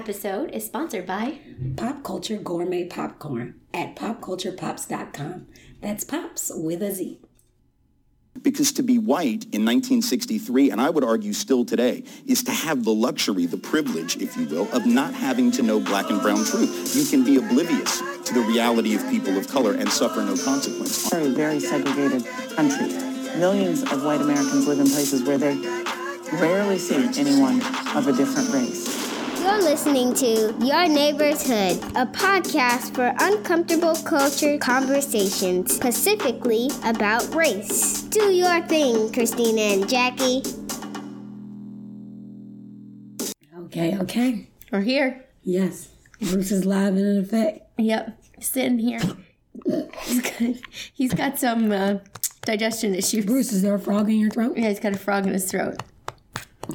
episode is sponsored by Pop Culture Gourmet Popcorn at popculturepops.com. That's Pops with a Z. Because to be white in 1963, and I would argue still today, is to have the luxury, the privilege, if you will, of not having to know black and brown truth. You can be oblivious to the reality of people of color and suffer no consequence. Very, very segregated country. Millions of white Americans live in places where they rarely see anyone of a different race. You're listening to Your Neighbor's Hood, a podcast for uncomfortable culture conversations, specifically about race. Do your thing, Christina and Jackie. Okay, okay. We're here. Yes. Bruce is live and in effect. Yep, sitting here. He's got, he's got some uh, digestion issues. Bruce, is there a frog in your throat? Yeah, he's got a frog in his throat.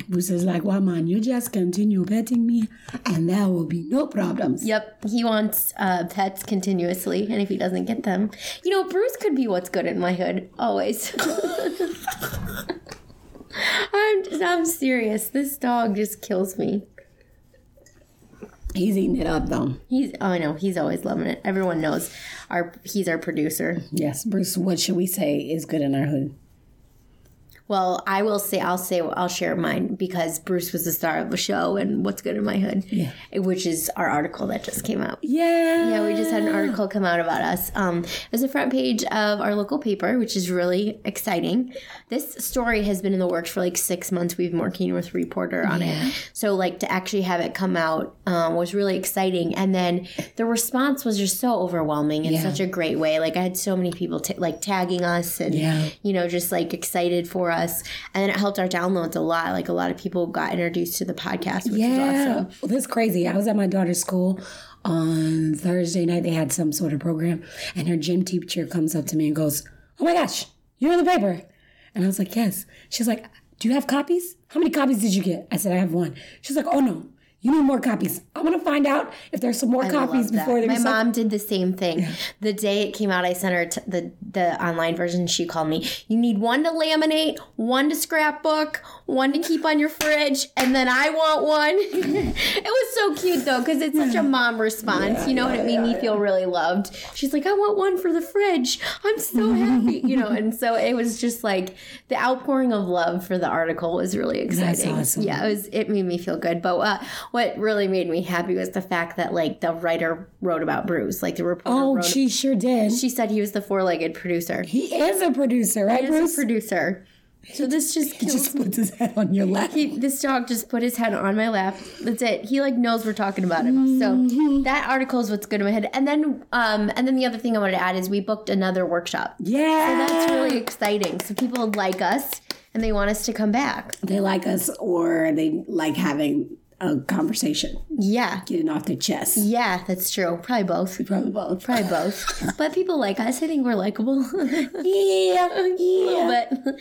Bruce is like, well, man, you just continue petting me and there will be no problems. Yep, he wants uh, pets continuously, and if he doesn't get them, you know, Bruce could be what's good in my hood always. I'm just, I'm serious. This dog just kills me. He's eating it up, though. He's oh I know he's always loving it. Everyone knows our he's our producer. Yes, Bruce, what should we say is good in our hood? Well, I will say I'll say I'll share mine because Bruce was the star of the show and what's good in my hood, Yeah. which is our article that just came out. Yeah. Yeah, we just had an article come out about us. Um, it was the front page of our local paper, which is really exciting. This story has been in the works for like six months. We've been working with a reporter on it. So, like, to actually have it come out um, was really exciting. And then the response was just so overwhelming in Yeah. such a great way. Like, I had so many people t- like tagging us and, Yeah. you know, just like excited for us. And then it helped our downloads a lot. Like, a lot of people got introduced to the podcast, which is Yeah. awesome. Well, that's crazy. I was at my daughter's school on Thursday night. They had some sort of program, and her gym teacher comes up to me and goes, Oh my gosh, you're in the paper. And I was like, Yes. She's like, Do you have copies? How many copies did you get? I said, I have one. She's like, Oh no, you need more copies. I want to find out if there's some more I copies before they My recycle." mom did the same thing. The day it came out, I sent her t- the the online version. She called me. You need one to laminate, one to scrapbook, one to keep on your fridge, and then I want one. it was so cute though, because it's such a mom response, you know, and it made me feel really loved. She's like, I want one for the fridge. I'm so happy, you know, and so it was just like the outpouring of love for the article was really exciting. awesome. Yeah, it was. It made me feel good. But uh, what really made me happy was the fact that like the writer wrote about Bruce, like the reporter Oh, she sure did. she said he was the four-legged producer. he is a producer, right, He is Bruce? a producer. So this just he just puts his head on your lap. He, this dog just put his head on my lap. That's it. He like knows we're talking about him. Mm-hmm. So that article is what's good in my head. And then, um, and then the other thing I wanted to add is we booked another workshop. yeah. So that's really exciting. So people like us and they want us to come back. they like us or they like having a conversation, Yeah. getting off their chest. Yeah, that's true. Probably both. Probably both. Probably both. but people like us. I think we're likable. Yeah, a little yeah. bit.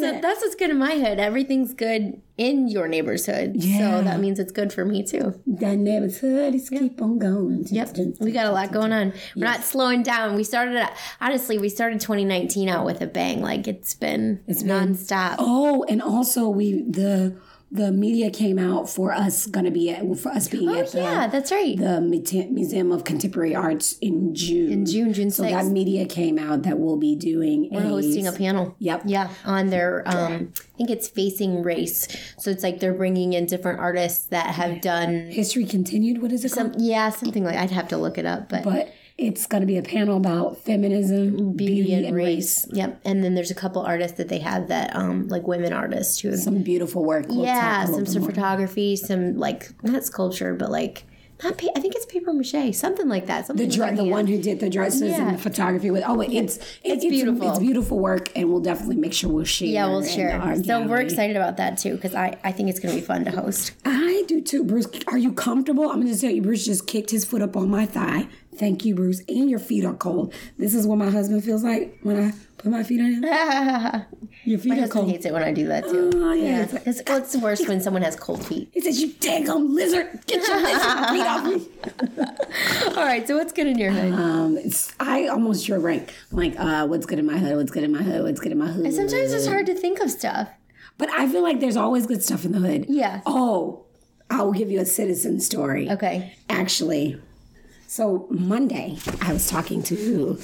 So that's what's good in my hood. Everything's good in your neighbor's hood. Yeah. So that means it's good for me too. That neighborhood is keep on going. Yep. We got a lot going on. We're not slowing down. We started, honestly, we started 2019 out with a bang. Like it's been It's been- nonstop. Oh, and also we the the media came out for us gonna be at for us being Oh, at the yeah, that's right. the Museum of Contemporary Arts in June. In June, June So that media came out that we'll be doing. We're hosting a panel. Yep. Yeah, on their, um, I think it's facing race. So it's like they're bringing in different artists that have done History continued. What is it some, called? yeah, something like. I'd have to look it up, but, But it's gonna be a panel about feminism, beauty, and, race. Yep. And then there's a couple artists that they have that, um, like women artists who have Some beautiful work. We'll yeah, some some more. photography, some like not sculpture, but like not. Pa- I think it's paper mache, something like that. The Something dre- with the one who did the dresses Yeah. and the photography with oh it's it's, beautiful. it's beautiful work and we'll definitely make sure we'll share Yeah, we'll share. So we're excited about that too because I I think it's gonna be fun to host. I do too, Bruce. Are you comfortable? I'm gonna tell you, Bruce just kicked his foot up on my thigh. Thank you, Bruce. And your feet are cold. This is what my husband feels like when I put my feet on him. Your feet are cold. My are husband cold. hates it when I do that too. Oh, yeah, yeah, it's like- it's, it's worse when someone has cold feet. He says, "You daggum lizard, get your lizard feet off me." All right, so what's good in your hood? Um, it's, I almost a rank. I'm like, uh, what's good in my hood? What's good in my hood? What's good in my hood? And sometimes it's hard to think of stuff. But I feel like there's always good stuff in the hood. Yeah. Oh, I will give you a citizen story. Okay. Actually, so Monday, I was talking to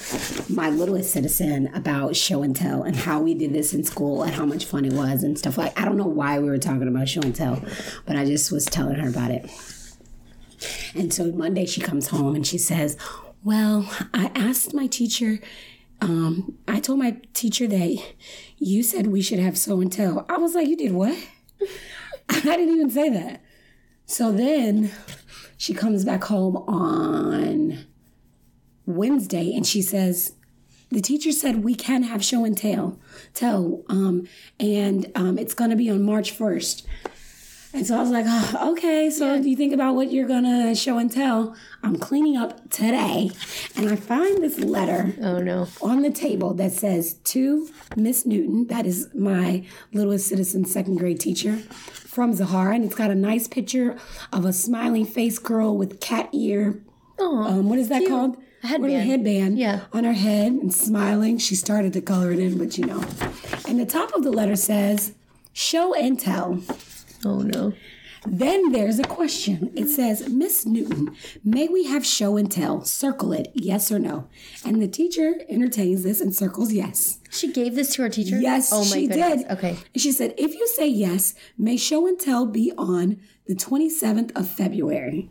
my littlest citizen about show and tell and how we did this in school and how much fun it was and stuff like. I don't know why we were talking about show and tell, but I just was telling her about it. And so Monday she comes home and she says, "Well, I asked my teacher. Um, I told my teacher that you said we should have show and tell. I was like, you did what? I didn't even say that. So then she comes back home on Wednesday and she says, the teacher said we can have show and tell, tell, um, and um, it's going to be on March 1st. And so I was like, oh, okay, so if you think about what you're going to show and tell, I'm cleaning up today. And I find this letter Oh no. on the table that says to Miss Newton, that is my littlest citizen second grade teacher from Zahara, and it's got a nice picture of a smiling face girl with cat ear. um, what is that called? A headband. headband. Yeah. On her head and smiling. She started to color it in, but you know. And the top of the letter says, show and tell. Oh no. Then there's a question. It says, Miss Newton, may we have show and tell? Circle it, yes or no. And the teacher entertains this and circles yes. She gave this to her teacher? Yes, Oh my she goodness. did. Okay. And she said, if you say yes, may show and tell be on the 27th of February.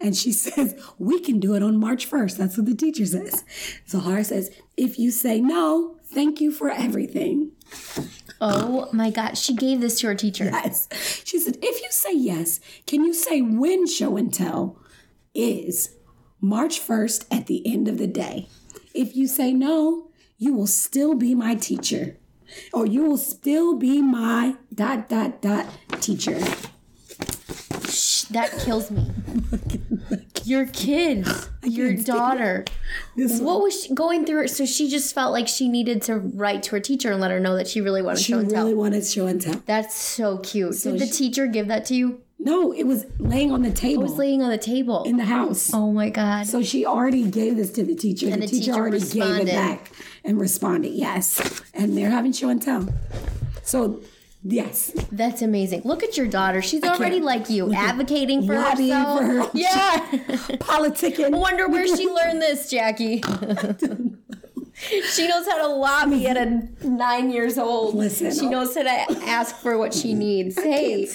And she says, we can do it on March 1st. That's what the teacher says. Zahara says, if you say no, thank you for everything. Oh my god. She gave this to her teacher. Yes. She said, if you say yes, can you say when show and tell is March 1st at the end of the day? If you say no, you will still be my teacher. Or you will still be my dot dot dot teacher. That kills me. Your kids, your daughter. What was she going through? Her so she just felt like she needed to write to her teacher and let her know that she really wanted She show and tell. She really wanted show and tell. That's so cute. Did the she- teacher give that to you? No, it was laying on the table It was laying on the table. in the house. oh my god. So she already gave this to the teacher. And the, the teacher, teacher already gave it back and responded, yes. And they're having show and tell. So, yes. That's amazing. Look at your daughter. She's already can't- like you, advocating for herself. for her- Yeah. Politicking. I wonder where she learned this, Jackie. she knows how to lobby at a nine years old. Listen, she knows how to ask for what she needs. Hey,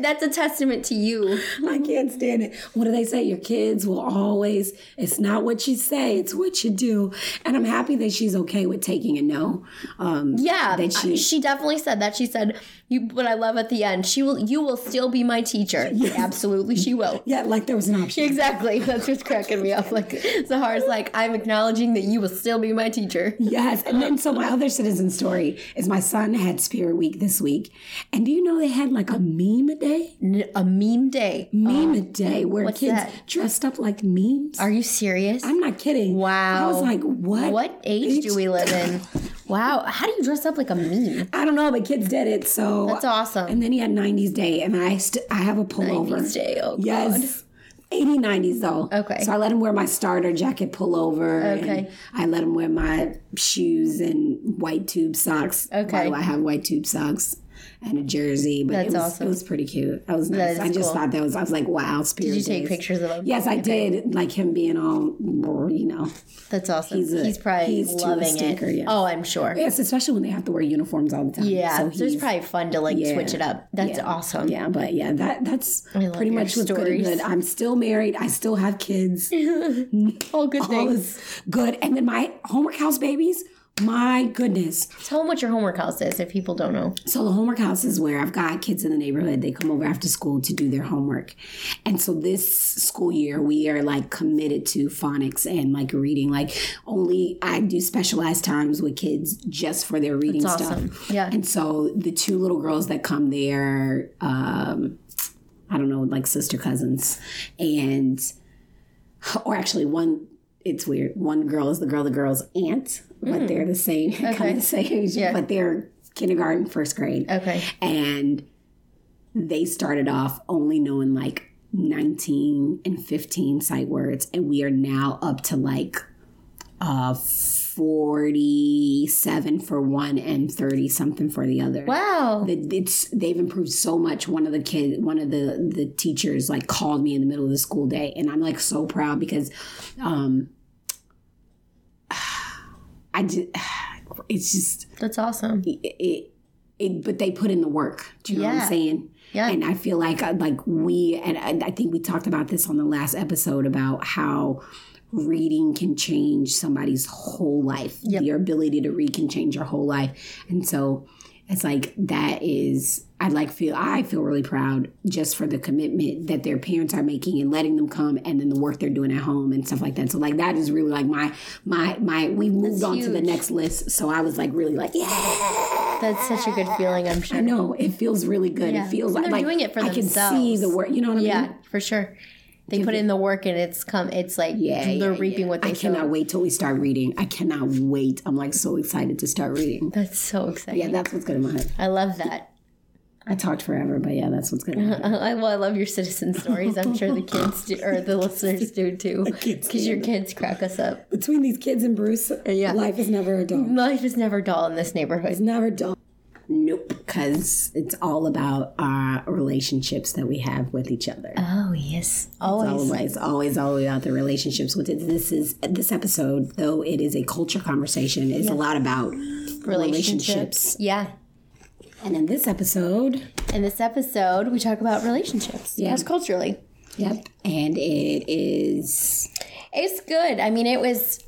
that's a testament to you. I can't stand it. What do they say? Your kids will always, it's not what you say, it's what you do. And I'm happy that she's okay with taking a no. Um, Yeah, That she- she, definitely said that. She said, "You." But I love at the end. She will. You will still be my teacher. Absolutely, she will. yeah, like there was an option. Exactly. That's what's cracking me up. Like Zahar's like, I'm acknowledging that you will still be my teacher. Yes. And then, so my other citizen story is my son had Spirit Week this week. And do you know they had like a meme a day? N- A meme day. Meme a day where what's kids that? dressed up like memes. Are you serious? I'm not kidding. Wow. I was like, what? What age do we live in? Wow. How do you dress up like a meme? I don't know, but kids did it. So That's awesome. And then he had 90s Day, and I st- I have a pullover. 90s Day, oh, God. yes. 80 90s though. Okay. So I let him wear my starter jacket pullover. and Okay. I let him wear my shoes and white tube socks. Okay. Why do I have white tube socks? And a jersey, but That's it was awesome. it was pretty cute. That was nice. I just cool. thought that was I was like, wow, spirit. Did you take days. pictures of him? Yes, I did. Like him being all, you know. That's awesome. He's, He's probably he's a loving stinker, it. yes. Oh, I'm sure. Yes, especially when they have to wear uniforms all the time. Yeah. So So, it's probably fun to like Yeah. switch it up. That's Yeah. awesome. Yeah, but yeah, that that's pretty much what's good good. I'm still married. I still have kids. All good All things. is good. And then my homework house babies. My goodness. Tell them what your homework house is if people don't know. So the homework house is where I've got kids in the neighborhood. They come over after school to do their homework. And so this school year we are like committed to phonics and like reading. Like only I do specialized times with kids just for their reading That's stuff. awesome. Yeah. And so the two little girls that come there, um, I don't know, like sister cousins. And or actually one it's weird. One girl is the girl the girl's aunt, but they're the same kind of the same age, Mm. Yeah. but they're kindergarten, first grade. Okay. And they started off only knowing like 19 and 15 sight words, and we are now up to like uh 47 for one and 30 something for the other. Wow. It's they've improved so much. One of the kid, one of the the teachers, like called me in the middle of the school day, and I'm like so proud because, um, I just, it's just That's awesome. it, it, but they put in the work. Do you know what I'm saying? Yeah. And I feel like uh, like we and I, I think we talked about this on the last episode about how reading can change somebody's whole life. Yep. Your ability to read can change your whole life. And so it's like that is I like feel I feel really proud just for the commitment that their parents are making and letting them come and then the work they're doing at home and stuff like that. So like that is really like my my my we moved That's on to the next list. So I was like really like, yeah. That's such a good feeling, I'm sure. I know it feels really good. Yeah. It feels And like they're like doing it for I can see the work. You know what I mean? Yeah, for sure. They put in the work and it's come it's like Yeah, they're yeah, reaping yeah. what they I cannot sowed. wait till we start reading. I cannot wait. I'm like so excited to start reading. That's so exciting. Yeah, that's what's good in my head. I love that. I talked forever, but yeah, that's what's good. In my. I, well, I love your citizen stories. I'm sure the kids do, or the listeners do too. Because your kids crack us up. Between these kids and Bruce, Yeah. life is never a dull. Life is never dull in this neighborhood. It's never dull. Nope, because it's all about our relationships that we have with each other. Oh yes, always. always, always, always about the relationships with it. This is this episode, though it is a culture conversation. It's a lot about relationships. Yeah. And in this episode, In this episode, we talk about relationships. Yeah. Yes, culturally. yep, and it is It's good. I mean, it was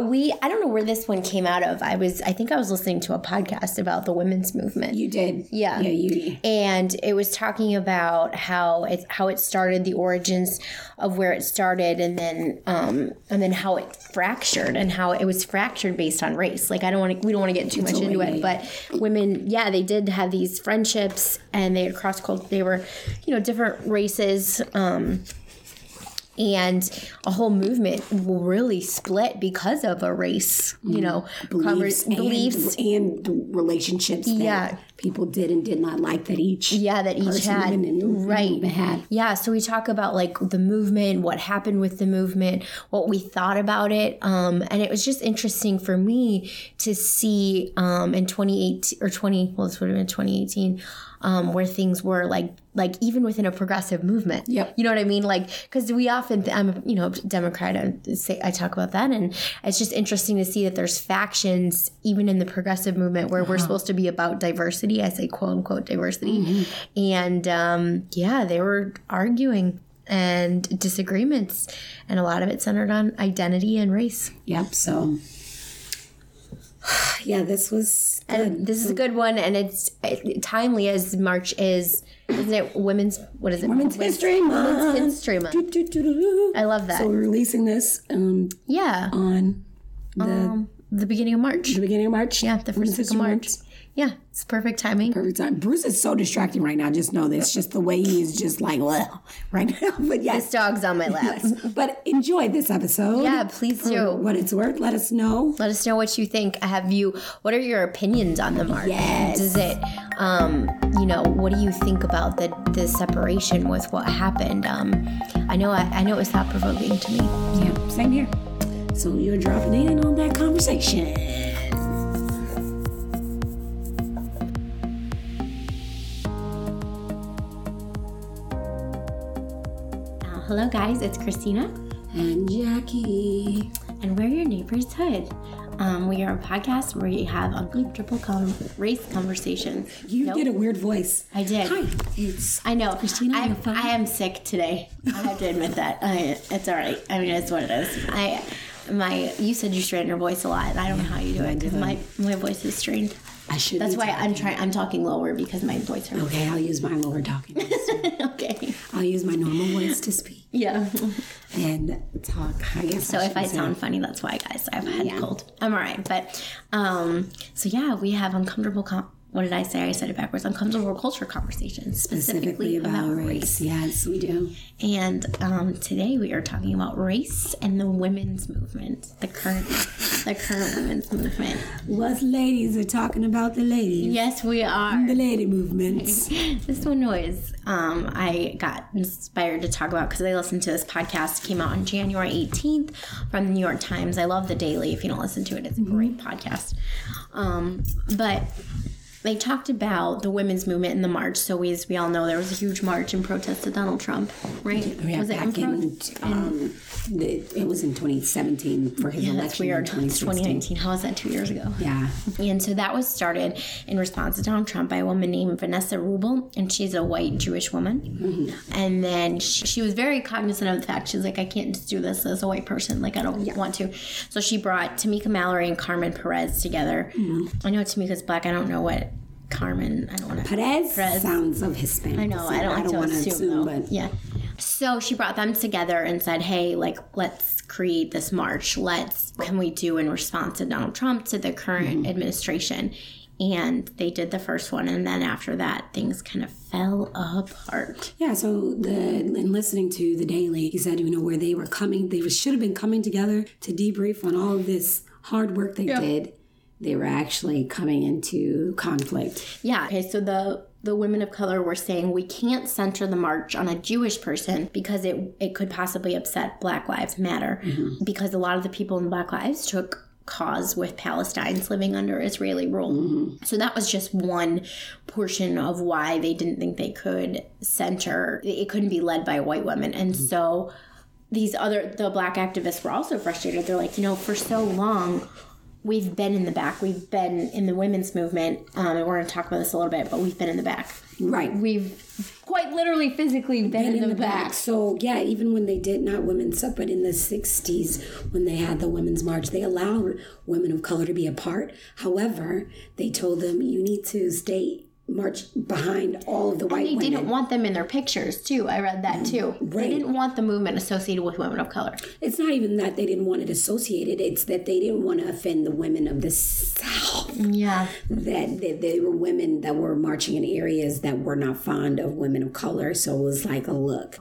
we. I don't know where this one came out of. I was. I think I was listening to a podcast about the women's movement. you did, Yeah. yeah, you did. and it was talking about how it how it started, the origins of where it started, and then um, and then how it fractured, and how it was fractured based on race. Like I don't want to, we don't want to get too much into it, but women, yeah, they did have these friendships, and they had cross culture. They were, you know, different races. Um, and a whole movement will really split because of a race, you know, beliefs, conver- beliefs, and, and relationships that Yeah. people did and did not like that each yeah that each had the right had. yeah so we talk about like the movement what happened with the movement what we thought about it um and it was just interesting for me to see um in 2018 or 20 well this would have been 2018 um where things were like like even within a progressive movement. Yep. you know what i mean? Like because we often i'm you know democrat I, say i talk about that and it's just interesting to see that there's factions even in the progressive movement where we're supposed to be about diversity i say quote unquote diversity. And um, yeah they were arguing and disagreements and a lot of it centered on identity and race. Yep. So, yeah, this was good. and this is a good one and it's it, timely as march is isn't it women's what is it Women's History Month. Women's History Month. Do-do-do-do-do. i love that So we're releasing this um, yeah on the, um, the beginning of march the beginning of March. yeah the first Women's week of march Month. Yeah it's perfect timing Perfect time. Bruce is so distracting right now. Just know this. Just the way he is just like, well, right now. But yes. this dog's on my lap But enjoy this episode. yeah please do what it's worth. Let us know. Let us know what you think. Have you? What are your opinions on the march? Yes. Does it? Um, you know, what do you think about the the separation with what happened? Um, I know. I, I know it was thought provoking to me. Yeah, same here. So you're dropping in on that conversation. Hello, guys. It's Christina, And Jackie. and we're your neighbor's hood. Um, we are a podcast where you have uncomfortable com- race conversations. You Nope. did a weird voice. I did. Hi, it's I know. Christina I. I am sick today. I have to admit that. I, it's all right. I mean, it's what it is. I, my, you said you strain your voice a lot, and I don't know how you do it because my my voice is strained. I should. That's why I'm trying. I'm talking lower because my voice hurts. Okay, I'll use my lower talking. okay. I'll use my normal voice to speak Yeah. and talk. I guess. So if I sound funny, that's why, guys. I've had Yeah. a cold. I'm all right. But um, so yeah, we have uncomfortable com- what did I say? I said it backwards. Uncomfortable culture conversations, specifically, Specifically about race. Yes, we do. And um, today we are talking about race and the women's movement, the current, the current women's movement. Us ladies are talking about the ladies. Yes, we are. The lady movements. This one was um, I got inspired to talk about because I listened to this podcast. It came out on January 18th from the New York Times. I love the Daily. If you don't listen to it, it's a great podcast. Um, but they talked about the women's movement in the march. So we, as we all know, there was a huge march in protest of Donald Trump, right? Yeah, was it back pro- in, um, it was in 2017 for his Yeah, election that's weird. It's 2019. How was that two years ago? Yeah. And so that was started in response to Donald Trump by a woman named Vanessa Wruble, and she's a white Jewish woman. Mm-hmm. And then she, she was very cognizant of the fact she's like, I can't just do this as a white person. Like, I don't want to. So she brought Tamika Mallory and Carmen Perez together. Mm-hmm. I know Tamika's black. I don't know what Carmen. I don't want to. Perez, Perez. sounds of Hispanic. I know. I don't, like to wanna assume, though. but yeah. So she brought them together and said, "Hey, like, let's create this march. Let's can we do in response to Donald Trump to the current Mm-hmm. administration." And they did the first one, and then after that, things kind of fell apart. Yeah, so the in listening to the Daily, he said, you know, where they were coming, they should have been coming together to debrief on all of this hard work they did. They were actually coming into conflict. Yeah. Okay. So the the women of color were saying we can't center the march on a Jewish person because it it could possibly upset Black Lives Matter mm-hmm. because a lot of the people in Black Lives took cause with Palestinians living under Israeli rule. Mm-hmm. So that was just one portion of why they didn't think they could center it couldn't be led by white women. And mm-hmm. so these other the black activists were also frustrated. They're like, you know, for so long we've been in the back. We've been in the women's movement, um, and we're going to talk about this a little bit. But we've been in the back. Right. We've quite literally, physically been, in, the, back. So yeah, even when they did not women's up, but in the '60s when they had the women's march, they allowed women of color to be a part. However, they told them you need to stay march behind all of the white people They women. didn't want them in their pictures too. I read that mm, too. They didn't want the movement associated with women of color. It's not even that they didn't want it associated. It's that they didn't want to offend the women of the South. Yeah. That, that they were women that were marching in areas that were not fond of women of color. So it was like a look.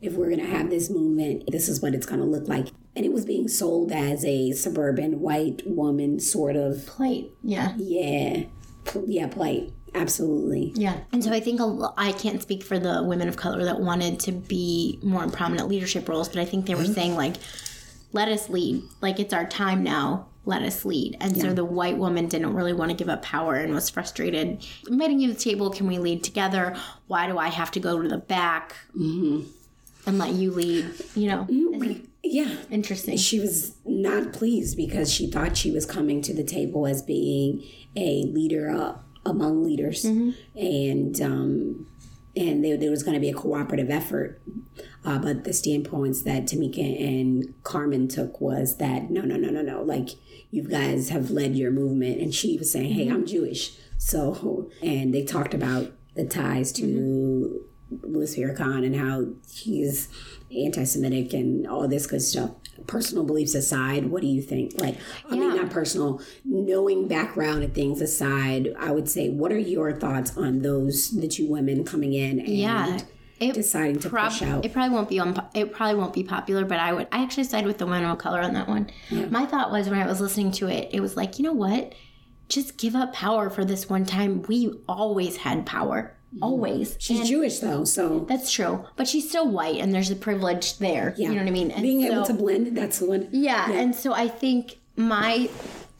If we're going to have this movement, this is what it's going to look like. And it was being sold as a suburban white woman sort of, Plate. Yeah. yeah, yeah, plight. Absolutely. Yeah. And so I think a lo- I can't speak for the women of color that wanted to be more in prominent leadership roles, but I think they were saying, like, let us lead. Like, it's our time now. Let us lead. And so the white woman didn't really want to give up power and was frustrated. Inviting you to the table, can we lead together? Why do I have to go to the back and let you lead? You know, Isn't Yeah. interesting. She was not pleased because she thought she was coming to the table as being a leader uh, among leaders, and um, and there, there was going to be a cooperative effort. Uh, but the standpoints that Tamika and Carmen took was that no, no, no, no, no. Like you guys have led your movement, and she was saying, "Hey, I'm Jewish," so and they talked about the ties to Louis Farrakhan and how he's anti-Semitic and all this good stuff. Personal beliefs aside, what do you think? Like, I mean, Yeah. not personal, knowing background and things aside, I would say, what are your thoughts on those the two women coming in and Yeah. It deciding to prob- push out? It probably won't be on. It probably won't be popular, but I would. I actually side with the women of color on that one. My thought was when I was listening to it, it was like, you know what? Just give up power for this one time. We always had power, Mm. always. She's And Jewish though, so That's true, but she's still white, and there's a privilege there. yeah, You know what I mean? And Being able to blend, that's the one. yeah, and so I think my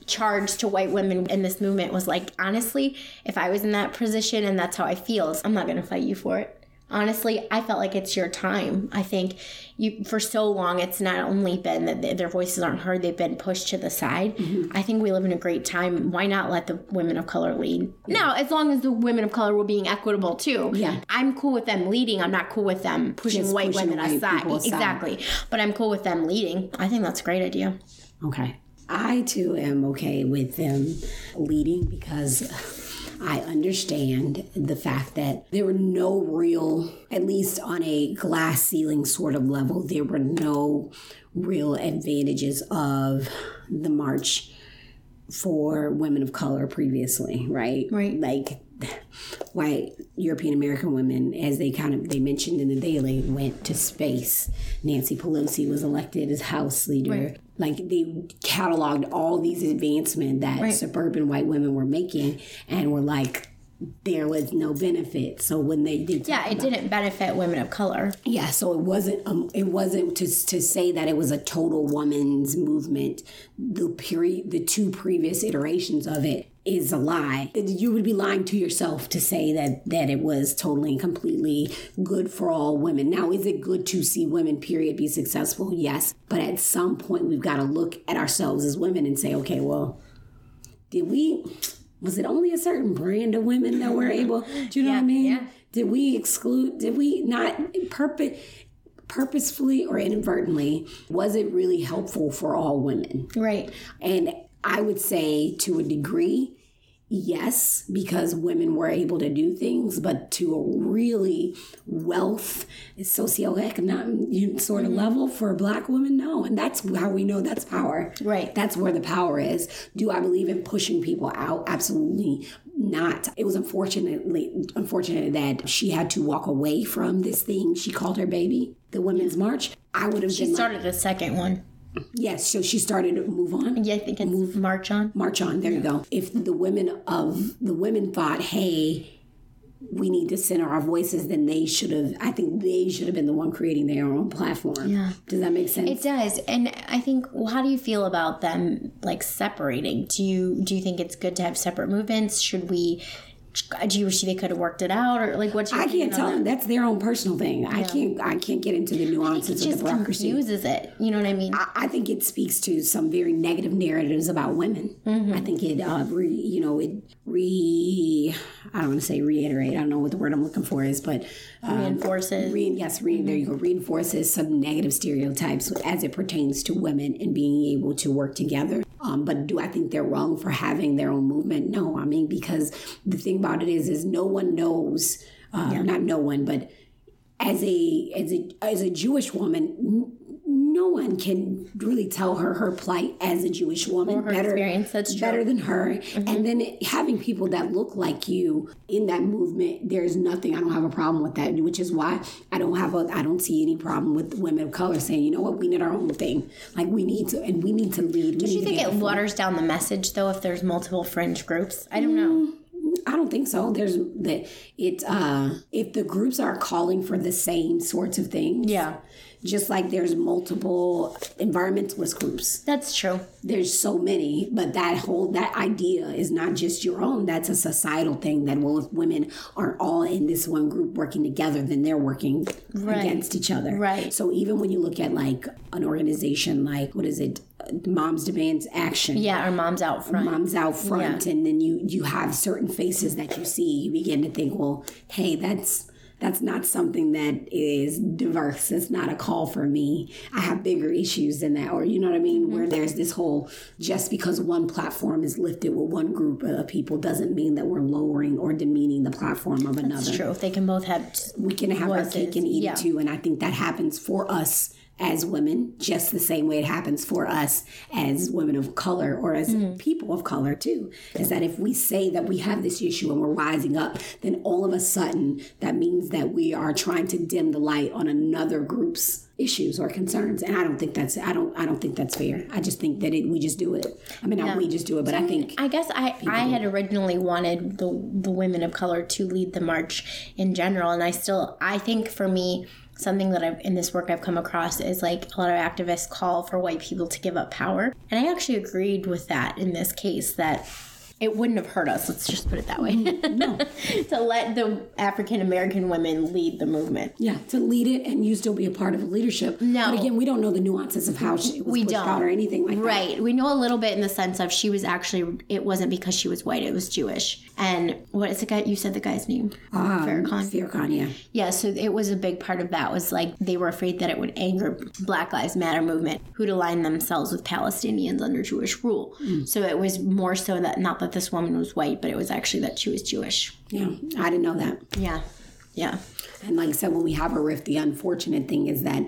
charge to white women in this movement was like, honestly, if I was in that position and that's how I feel, I'm not going to fight you for it. Honestly, I felt like it's your time. I think you for so long it's not only been that their voices aren't heard, they've been pushed to the side. Mm-hmm. I think we live in a great time. Why not let the women of color lead? Now, as long as the women of color were being equitable too. Yeah. I'm cool with them leading. I'm not cool with them pushing Just white pushing women white aside. aside. Exactly. But I'm cool with them leading. I think that's a great idea. Okay. I too am okay with them leading because I understand the fact that there were no real, at least on a glass ceiling sort of level, there were no real advantages of the march for women of color previously, right? Right. Like white European American women, as they kind of they mentioned in the Daily, went to space. Nancy Pelosi was elected as House leader. Right. Like they cataloged all these advancements that Right. suburban white women were making, and were like, there was no benefit. So when they did, Yeah, it didn't benefit women of color. yeah, so it wasn't um, it wasn't to to say that it was a total woman's movement. The period, the two previous iterations of it is a lie. You would be lying to yourself to say that that it was totally and completely good for all women. Now, is it good to see women period be successful? Yes, but at some point we've got to look at ourselves as women and say, okay, well, did we was it only a certain brand of women that were able do you know what i mean yeah. did we exclude did we not purpose purposefully or inadvertently was it really helpful for all women Right. and i would say to a degree yes because women were able to do things but to a really wealth socioeconomic sort of mm-hmm. level for a black woman no. And that's how we know that's power. Right. that's where the power is. Do i believe in pushing people out? Absolutely not. It was unfortunately unfortunate that she had to walk away from this thing. She called her baby the women's march. I would have She been like, started a second one. Yes so she started to move on Yeah, I think it's move, March on. march on there you go if the women of the women thought hey we need to center our voices then they should have i think they should have been the one creating their own platform Yeah. does that make sense It does, and I think. Well, how do you feel about them like separating? Do you do you think it's good to have separate movements? Should we? Do you wish they could have worked it out, or like what's your I can't tell that? them. That's their own personal thing. I can't. I can't get into the nuances of the bureaucracy. confuses it. You know what I mean? I, I think it speaks to some very negative narratives about women. Mm-hmm. I think it, uh, re, you know, it re. I don't want to say reiterate. I don't know what the word I'm looking for is, but um, Reinforces. Re, yes, re, there you go. Reinforces some negative stereotypes as it pertains to women and being able to work together. Um, but do I think they're wrong for having their own movement? No. I mean, because the thing about it is, is no one knows. Uh, Not no one, but as a as a as a Jewish woman, n- no one can really tell her her plight as a Jewish woman her experience, that's true. Mm-hmm. better than her. And then it- having people that look like you in that movement, there's nothing. I don't have a problem with that, which is why I don't have a I don't see any problem with women of color saying, you know what, we need our own thing. Like we need to, and we need to lead. Do you think it waters down the message though if there's multiple fringe groups? I don't know. I don't think so. There's that it uh if the groups are calling for the same sorts of things. Yeah. Just like there's multiple environmentalist groups. That's true. There's so many, but that whole that idea is not just your own. That's a societal thing that well if women aren't all in this one group working together, then they're working against each other. Right. So even when you look at like an organization like what is it? Moms Demands Action Yeah, our mom's out front. moms out front and then you you have certain faces that you see you begin to think well hey that's that's not something that is diverse it's not a call for me i have bigger issues than that or you know what i mean mm-hmm. where there's this whole just because one platform is lifted with one group of people doesn't mean that we're lowering or demeaning the platform of another It's true. They can both have. we can have our Voices, cake and eat yeah. it too and i think that happens for us as women just the same way it happens for us as women of color or as Mm-hmm. people of color too is that if we say that we have this issue and we're rising up then all of a sudden that means that we are trying to dim the light on another group's issues or concerns. And i don't think that's i don't i don't think that's fair. I just think that it we just do it. I mean not we just do it but i think I guess I, I had originally wanted the the women of color to lead the march in general, and I still I think for me something that I've in this work I've come across is like a lot of activists call for white people to give up power, and I actually agreed with that in this case that. It wouldn't have hurt us. Let's just put it that way. No. to let the African American women lead the movement. yeah to lead it and you still be a part of leadership No. but again we don't know the nuances of how she was We pushed don't. out or anything like that Right. We know a little bit in the sense of she was actually, it wasn't because she was white, it was Jewish. And what is the guy, you said the guy's name? Um, Farrakhan. Farrakhan, yeah. Yeah, so it was a big part of that was like they were afraid that it would anger Black Lives Matter movement who'd align themselves with Palestinians under Jewish rule. So it was more so that not that this woman was white, but it was actually that she was Jewish. Yeah, I didn't know that. Yeah. Yeah. And like I said, when we have a rift, the unfortunate thing is that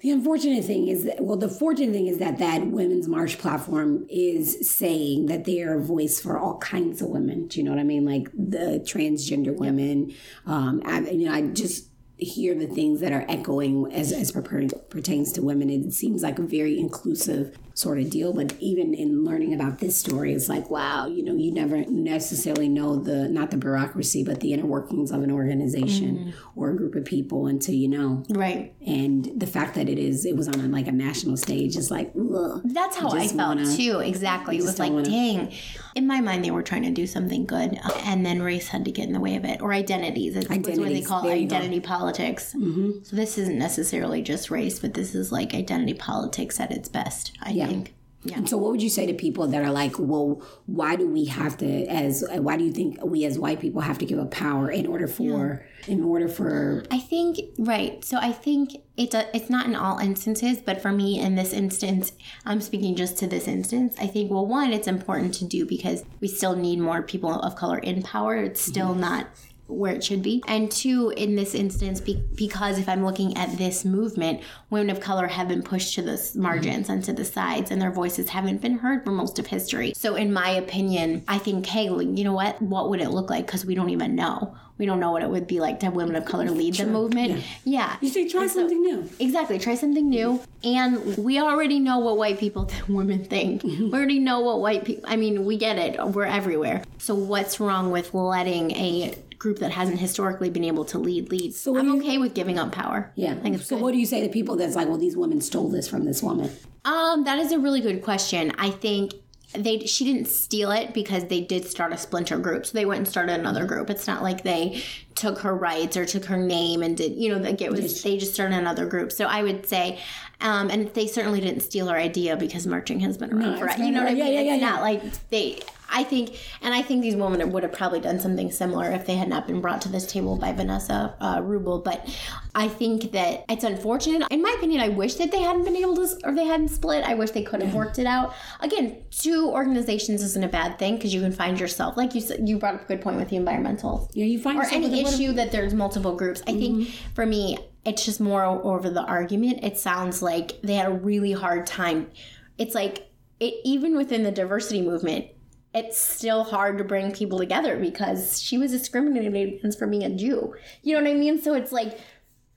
The unfortunate thing is that, well, the fortunate thing is that that women's march platform is saying that they are a voice for all kinds of women. Do you know what I mean? Like the transgender women. Um, I, you know, I just hear the things that are echoing as as pertains to women. It seems like a very inclusive sort of deal. But even in learning about this story, it's like, wow, you know, you never necessarily know the not the bureaucracy, but the inner workings of an organization or a group of people until you know. Right. And the fact that it is, it was on a, like a national stage is like, ugh. That's how I just felt wanna- too. Exactly. It was like, wanna- dang. In my mind, they were trying to do something good, uh, and then race had to get in the way of it, or identities. It's what they call There identity politics. Mm-hmm. So this isn't necessarily just race, but this is like identity politics at its best. I think. Yeah. So, what would you say to people that are like, well, why do we have to, as why do you think we as white people have to give up power in order for, in order for, I think right. So I think it do, it's not in all instances, but for me in this instance, I'm speaking just to this instance. I think well, one, it's important to do because we still need more people of color in power. It's still not where it should be. And two, in this instance, be, because if I'm looking at this movement, women of color have been pushed to the margins and to the sides, and their voices haven't been heard for most of history. So, in my opinion, I think, hey, you know what? What would it look like? Because we don't even know. We don't know what it would be like to have women of color lead the movement. Yeah. you say try so- something new? Exactly. Try something new. And we already know what white people, women think. We already know what white people, I mean, we get it. We're everywhere. So what's wrong with letting a group that hasn't historically been able to lead leads. So I'm okay with giving up power. Yeah. I think it's so, good. what do you say to people that's like, well, these women stole this from this woman? Um, that is a really good question. I think they she didn't steal it because they did start a splinter group. So they went and started another group. It's not like they took her rights or took her name and did you know like it was they just started another group. So I would say, um, and they certainly didn't steal her idea because marching has been around No, for it's you know what I mean. yeah, yeah, it's yeah, not like they. I think, and I think these women would have probably done something similar if they had not been brought to this table by Vanessa uh, Wruble. But I think that it's unfortunate. In my opinion, I wish that they hadn't been able to, or they hadn't split. I wish they could have worked it out. Again, two organizations isn't a bad thing because you can find yourself, like you said, you brought up a good point with the environmental Yeah, you find or any issue that there's multiple groups. I think for me, it's just more over the argument. It sounds like they had a really hard time. It's like it even within the diversity movement, it's still hard to bring people together because she was discriminated against for being a Jew. You know what I mean? So it's like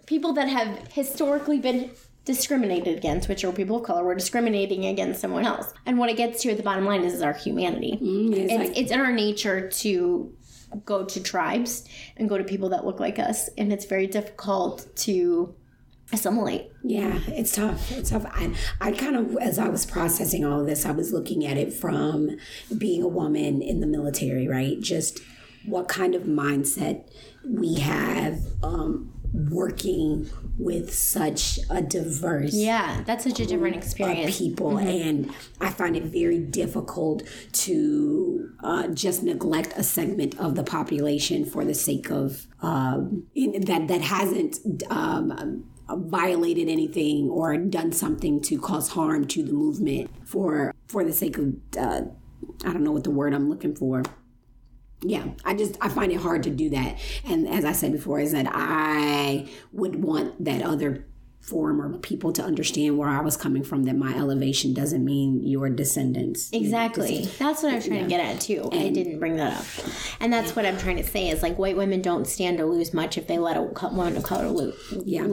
people that have historically been discriminated against, which are people of color, were discriminating against someone else. And what it gets to at the bottom line is, is our humanity. Mm, it's it's, it's in our nature to go to tribes and go to people that look like us, and it's very difficult to assimilate. Yeah, it's tough. It's tough. I, I kind of, as I was processing all of this, I was looking at it from being a woman in the military, right? Just what kind of mindset we have um, working with such a diverse Yeah, that's such a different experience. people and i find it very difficult to uh, just neglect a segment of the population for the sake of um, in, that that hasn't um, violated anything or done something to cause harm to the movement for for the sake of uh, i don't know what the word i'm looking for yeah i just i find it hard to do that and as i said before is that i would want that other forum or people to understand where i was coming from that my elevation doesn't mean your descendants Exactly. That's what I'm trying to get at too. I didn't bring that up, and that's what I'm trying to say is like white women don't stand to lose much if they let a woman of color lead. Yeah.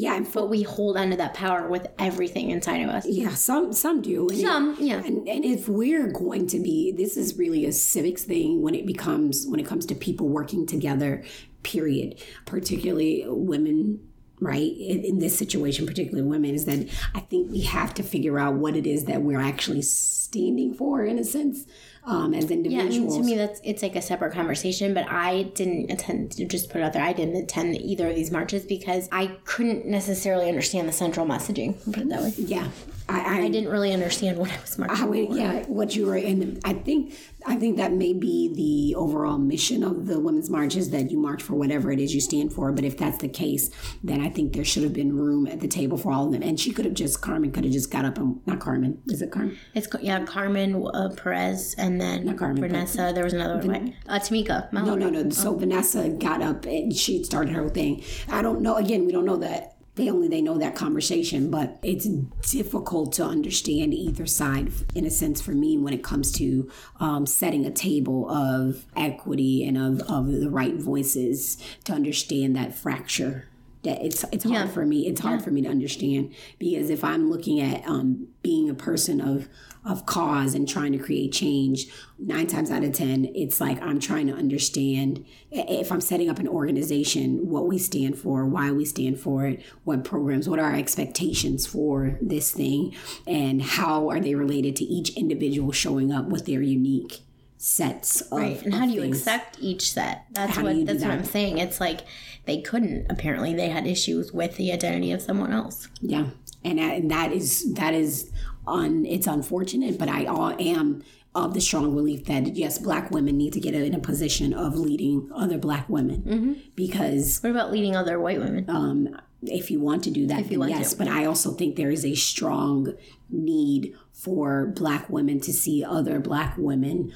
Yeah but we hold onto that power with everything inside of us. yeah some some do and it- Some, yeah. and, and if we're going to be this is really a civics thing when it becomes when it comes to people working together period particularly women right in, in this situation particularly women is that i think we have to figure out what it is that we're actually standing for in a sense um, as Yeah, I individuals mean, to me, that's it's like a separate conversation. But I didn't attend to just put it out there. I didn't attend either of these marches because I couldn't necessarily understand the central messaging. Put it that way. yeah I, I didn't really understand what I was marching. For. yeah, what you were, and I think I think that may be the overall mission of the women's march is that you march for whatever it is you stand for. But if that's the case, then I think there should have been room at the table for all of them. And she could have just Carmen could have just got up and not Carmen, is it Carmen? It's yeah, Carmen uh, Perez, and then Carmen, Vanessa. There was another one. right? Uh, Tamika. No, no, no. So Vanessa got up and she started her thing. I don't know. Again, we don't know that they only they know that conversation but it's difficult to understand either side in a sense for me when it comes to um, setting a table of equity and of, of the right voices to understand that fracture that it's it's hard Yeah. for me it's hard for me to understand because if i'm looking at um, being a person of of cause and trying to create change nine times out of ten it's like i'm trying to understand if i'm setting up an organization what we stand for why we stand for it what programs what are our expectations for this thing and how are they related to each individual showing up with their unique sets of, Right. And how do you things. accept each set? That's How what that's what? I'm saying. It's like they couldn't. Apparently, they had issues with the identity of someone else. Yeah, and and that is that is on. It's unfortunate, but I all am of the strong belief that yes, black women need to get in a position of leading other black women Mm-hmm. because What about leading other white women? um, if you want to do that, yes. to. But I also think there is a strong need for black women to see other black women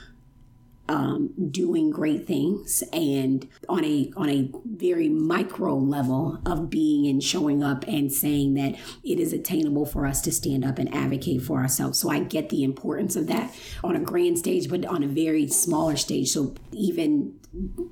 um, doing great things and on a on a very micro level of being and showing up and saying that it is attainable for us to stand up and advocate for ourselves. So I get the importance of that on a grand stage, but on a very smaller stage. So even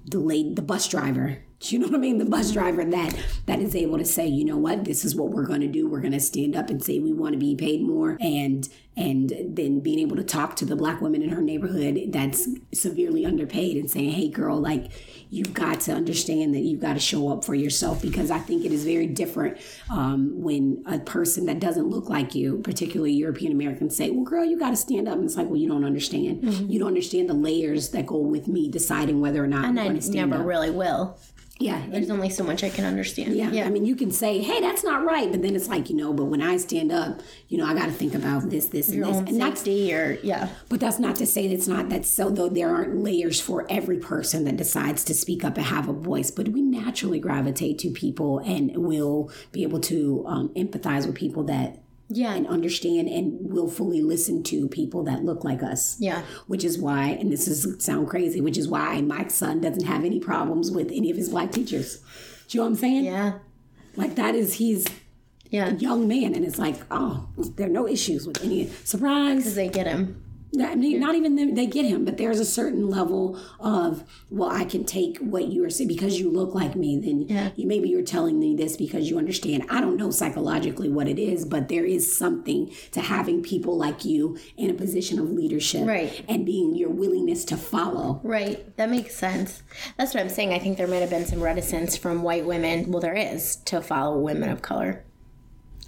the late the bus driver you know what I mean? The bus driver that that is able to say, you know what, this is what we're going to do. We're going to stand up and say we want to be paid more, and and then being able to talk to the black women in her neighborhood that's severely underpaid and saying, hey, girl, like you've got to understand that you've got to show up for yourself because I think it is very different um, when a person that doesn't look like you, particularly European Americans, say, well, girl, you got to stand up. And it's like, well, you don't understand. You don't understand the layers that go with me deciding whether or not and I'm going to stand never up. really will. Yeah, There's only so much I can understand. yeah. I mean, you can say, "Hey, that's not right," but then it's like, you know, but when I stand up, you know, I got to think about this, this, and Your this, own and that's. safety, or yeah, But that's not to say it's not that. So though there aren't layers for every person that decides to speak up and have a voice, but we naturally gravitate to people and will be able to um, empathize with people that yeah, and understand and willfully listen to people that look like us. yeah. Which is why, and this is sound crazy, which is why my son doesn't have any problems with any of his black teachers. Do you know what I'm saying? Yeah, Like that is he's yeah. a young man, and it's like, oh, there are no issues with any surprise. Because they get him. I mean, not even them, they get him, but there's a certain level of, well, I can take what you are saying because you look like me. Then Yeah. you maybe you're telling me this because you understand. I don't know psychologically what it is, but there is something to having people like you in a position of leadership, Right. And being your willingness to follow. Right, that makes sense. That's what I'm saying. I think there might have been some reticence from white women. Well, there is to follow women of color,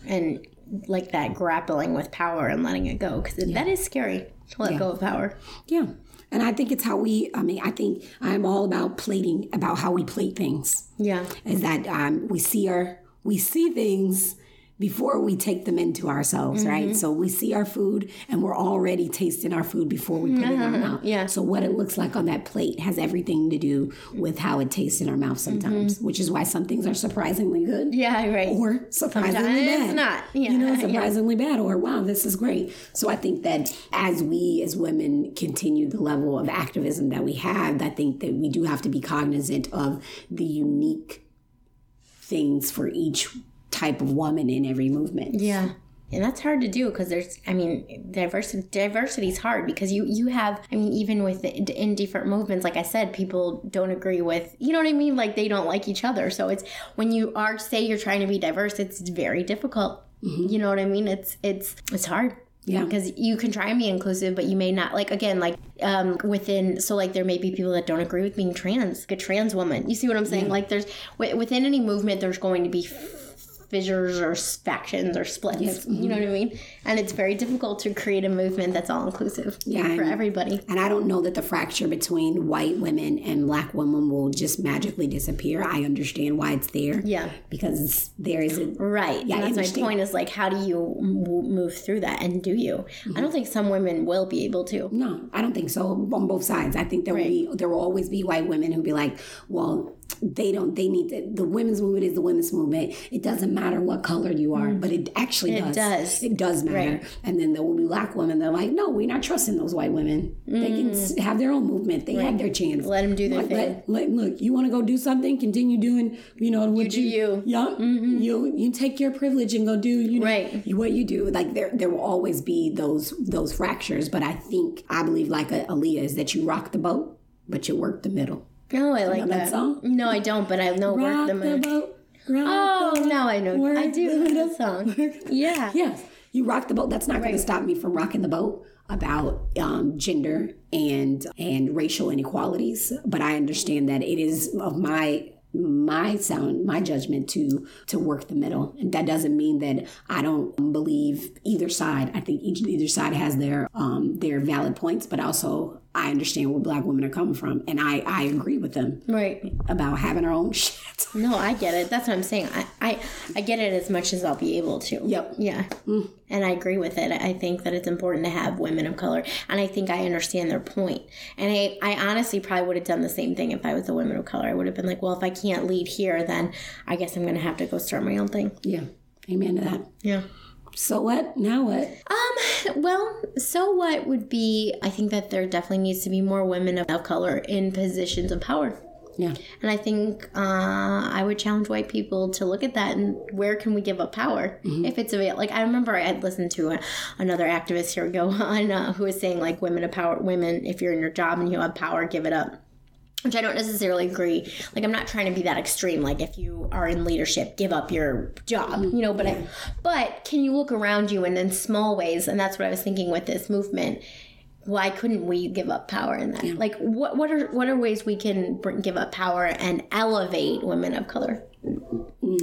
and like that grappling with power and letting it go because that is scary let go of power. Yeah. And I think it's how we, I mean, I think I'm all about plating, about how we plate things. Yeah, is that um, we see our we see things before we take them into ourselves, Mm-hmm. right? So we see our food and we're already tasting our food before we put it in our mouth. Mm-hmm. Yeah. So what it looks like on that plate has everything to do with how it tastes in our mouth sometimes, which is why some things are surprisingly good. Mm-hmm. yeah, right. Or surprisingly Sometimes bad. not. Yeah, You know, yeah. surprisingly bad, or wow, this is great. So I think that as we as women continue the level of activism that we have, I think that we do have to be cognizant of the unique things for each type of woman in every movement. Yeah. And that's hard to do because there's, I mean, diversity. Diversity is hard because you you have, I mean, even with in different movements, like I said, people don't agree with, you know what I mean? Like they don't like each other. So it's when you are say you're trying to be diverse, it's very difficult. You know what I mean? It's it's it's hard. Yeah. because you can try and be inclusive, but you may not like again like um within. So like there may be people that don't agree with being trans, like a trans woman. You see what I'm saying? Like there's wi- within any movement, there's going to be fissures or factions or splits. You know what I mm-hmm. mean? And it's very difficult to create a movement that's all inclusive Yeah, for and- everybody. And I don't know that the fracture between white women and black women will just magically disappear. I understand why it's there. Yeah. Because there is a Right. Yeah, and that's my point is like, how do you m- move through that? And do you? I don't mm-hmm. think some women will be able to. No, I don't think so on both sides. I think there will be there will always be white women who be like, well, they don't they need to, the women's movement is the women's movement it doesn't matter what color you are but it actually Mm. It does does. it does matter Right. and then there will be black women they're like no we're not trusting those white women they can have their own movement they had their chance let them do their Like, thing. let- let- look you want to go do something continue doing you know what do you, you. Mm-hmm. yeah you you take your privilege and go do you know Right. what you do like there there will always be those those fractures but i think i believe like a, Aaliyah is that you rock the boat but you work the middle No, I like that. song? No, I don't, but I know work rock the the moon. boat Oh, the boat, now I know. work I do the know that song. Yeah. Yes, you rock the boat. That's not going to stop me from rocking the boat about um, gender and and racial inequalities. But I understand that it is of my my sound my judgment to to work the middle and that doesn't mean that i don't believe either side i think each either side has their um their valid points but also i understand where black women are coming from and i i agree with them Right. about having our own shit No, I get it. That's what I'm saying. I, I, I get it as much as I'll be able to. Yep. Yeah. Mm. And I agree with it. I think that it's important to have women of color. And I think I understand their point. And I, I honestly probably would have done the same thing if I was a woman of color. I would have been like, well, if I can't lead here, then I guess I'm going to have to go start my own thing. yeah amen to that Yeah. So what now what Um, well, so what would be, I think that there definitely needs to be more women of, color in positions of power. yeah And I think uh, I would challenge white people to look at that and where can we give up power if it's available. Like I remember I had listened to a, another activist here we go on uh, who was saying like women of power, women if you're in your job and you have power, give it up. Which I don't necessarily agree. Like I'm not trying to be that extreme. Like if you are in leadership, give up your job. You know, but I, but can you look around you and in small ways? And that's what I was thinking with this movement why couldn't we give up power in that? Like, what what are what are ways we can bring, give up power and elevate women of color?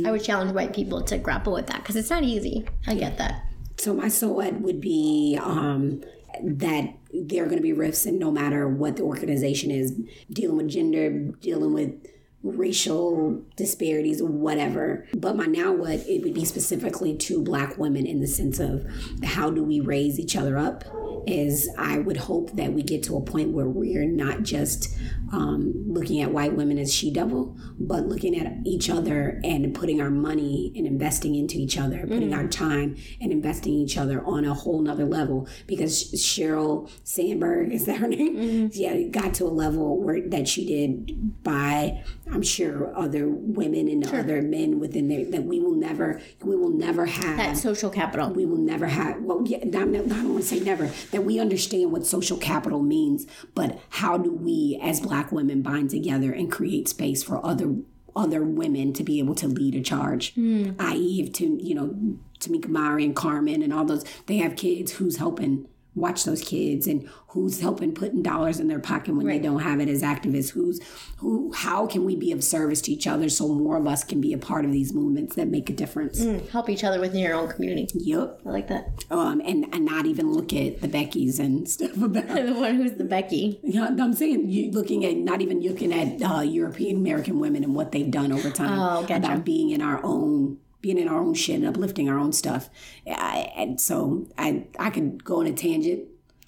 I would challenge white people to grapple with that because it's not easy. I get that. So my so what would be um, that there are going to be rifts, and no matter what the organization is, dealing with gender, dealing with racial disparities, whatever. But my now what it would be specifically to Black women in the sense of how do we raise each other up? Is I would hope that we get to a point where we're not just um, looking at white women as she devil, but looking at each other and putting our money and investing into each other, putting our time and investing each other on a whole nother level. Because Sheryl Sandberg is that her name? Yeah, it got to a level where that she did by I'm sure other women and other men within there that we will never we will never have That social capital. we will never have well yeah, not, not- I don't want to say never that we understand what social capital means but how do we as black women bind together and create space for other other women to be able to lead a charge. Hmm. I.e if to you know Tamika Mallory and Carmen and all those they have kids who's helping watch those kids and who's helping putting dollars in their pocket when they don't have it as activists who's who how can we be of service to each other so more of us can be a part of these movements that make a difference Help each other within your own community. yep I like that. um, and, and not even look at the Beckys and stuff about. The one who's the Becky. Yeah, I'm saying you looking at not even looking at uh, European American women and what they've done over time Oh, gotcha. about being in our own being in our own shit and uplifting our own stuff. I, and so I I could go on a tangent,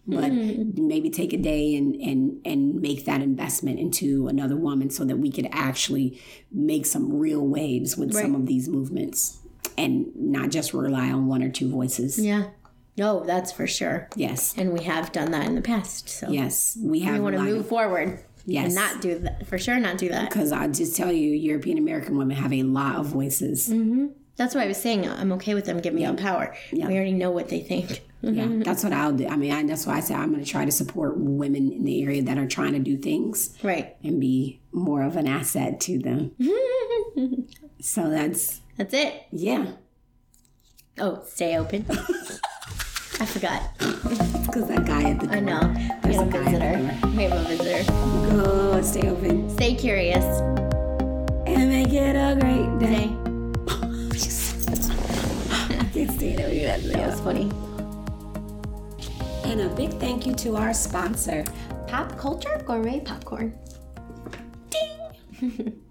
but Mm-hmm. maybe take a day and and and make that investment into another woman so that we could actually make some real waves with some of these movements and not just rely on one or two voices. Yeah. No, that's for sure. Yes. And we have done that in the past. So Yes, we have we want to move forward. Yes. And not do that. For sure, not do that. because I just tell you, European American women have a lot of voices. Mm-hmm. That's why I was saying I'm okay with them giving up power. We already know what they think. Yeah, that's what I'll do. I mean, I, that's why I say I'm going to try to support women in the area that are trying to do things Right. and be more of an asset to them. so that's That's it. yeah, Oh, stay open. I forgot. because that guy at the door. I know. We There's have a a the visitor. We have a visitor. Go stay open Stay curious. and make it a great day. Stay. I can't stand. That was funny. And a big thank you to our sponsor. Pop culture gourmet popcorn. Ding.